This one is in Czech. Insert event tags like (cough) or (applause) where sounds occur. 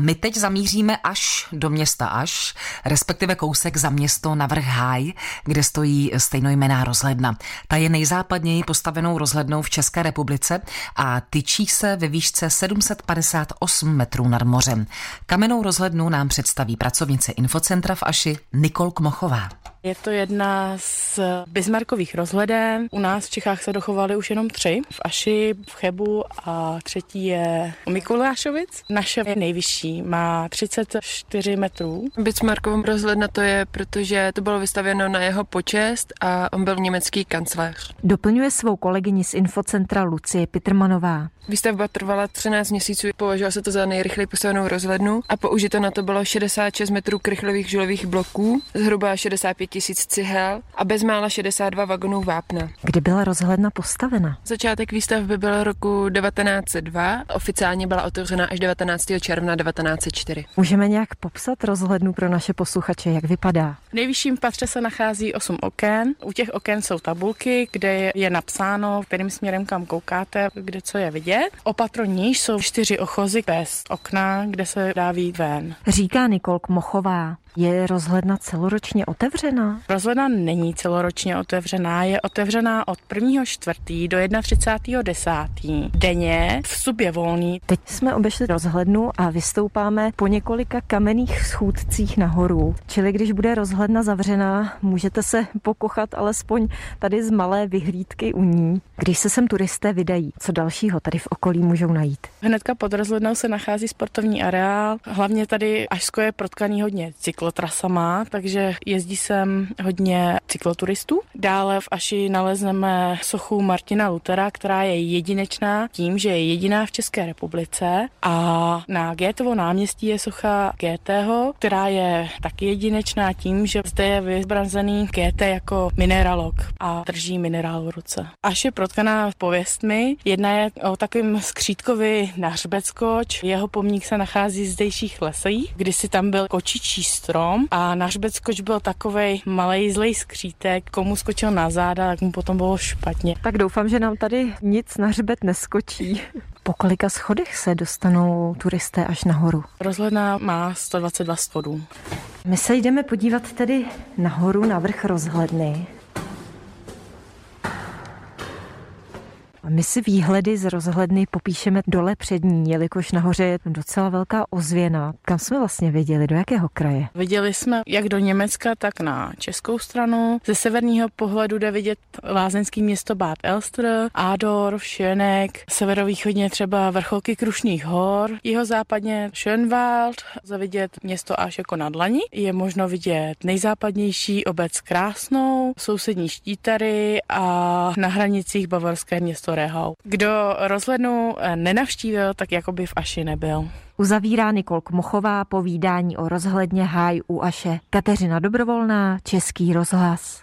My teď zamíříme až do města Až, respektive kousek za město na vrch Háj, kde stojí stejnojmená rozhledna. Ta je nejzápadněji postavenou rozhlednou v České republice a tyčí se ve výšce 758 metrů nad mořem. Kamennou rozhlednu nám představí pracovnice Infocentra v Aši Nikol Kmochová. Je to jedna z Bismarckových rozhleden. U nás v Čechách se dochovaly už jenom tři. V Aši, v Chebu a třetí je u Mikulášovic. Naše je nejvyšší, má 34 metrů. Bismarckovou rozhledna to je, protože to bylo vystavěno na jeho počest a on byl německý kancléř. Doplňuje svou kolegyni z Infocentra Lucie Pitrmanová. Výstavba trvala 13 měsíců, považovala se to za nejrychleji postavenou rozhlednu a použito na to bylo 66 metrů krychlových žulových bloků, zhruba 65 tisíc cihel a bezmála 62 vagonů vápna. Kdy byla rozhledna postavena? Začátek výstavby byl roku 1902, oficiálně byla otevřena až 19. června 1904. Můžeme nějak popsat rozhlednu pro naše posluchače, jak vypadá? V nejvyšším patře se nachází 8 oken. U těch oken jsou tabulky, kde je napsáno, kterým směrem kam koukáte, kde co je vidět. O patro níž jsou čtyři ochozy bez okna, kde se dá výjít ven. Říká Nikol Kmochová. Je rozhledna celoročně otevřená? Rozhledna není celoročně otevřená, je otevřená od 1. čtvrtý do 31. desátý. Denně vstup je volný. Teď jsme obešli rozhlednu a vystoupáme po několika kamenných schůdcích nahoru. Čili když bude rozhledna zavřená, můžete se pokochat alespoň tady z malé vyhlídky u ní. Když se sem turisté vydají, co dalšího tady v okolí můžou najít? Hnedka pod rozhlednou se nachází sportovní areál. Hlavně tady Ašsko je protkaný hodně cyklotrasama, takže jezdí sem hodně cykloturistů. Dále v Aši nalezneme sochu Martina Lutera, která je jedinečná tím, že je jediná v České republice a na Gétovo náměstí je socha Géteho, která je taky jedinečná tím, že zde je vyzbrazený Géte jako mineralog a drží minerál v ruce. Až je protkaná pověstmi, jedna je o takovým skřítkovi na hřbeckoč, jeho pomník se nachází v zdejších lesích, kdysi tam byl kočičí strom a na hřbeckoč byl malý zlej skřítek, komu skočil na záda, tak mu potom bylo špatně. Tak doufám, že nám tady nic na hřbet neskočí. (laughs) Po kolika schodech se dostanou turisté až nahoru? Rozhledna má 122 schodů. My se jdeme podívat tedy nahoru na vrch rozhledny. My si výhledy z rozhledny popíšeme dole před ní, jelikož nahoře je docela velká ozvěna. Kam jsme vlastně viděli, do jakého kraje? Viděli jsme jak do Německa, tak na českou stranu. Ze severního pohledu jde vidět lázeňský město Bad Elster, Adorf, Schöneck, severovýchodně třeba vrcholky Krušných hor, jeho západně Schönwald, za vidět město až jako na dlani. Je možno vidět nejzápadnější obec Krásnou, sousední Štítary a na hranicích bavorské město Rehau. Kdo rozhlednu nenavštívil, tak jako by v Aši nebyl. Uzavírá Nikol Kmochová povídání o rozhledně háj u Aše. Kateřina Dobrovolná, Český rozhlas.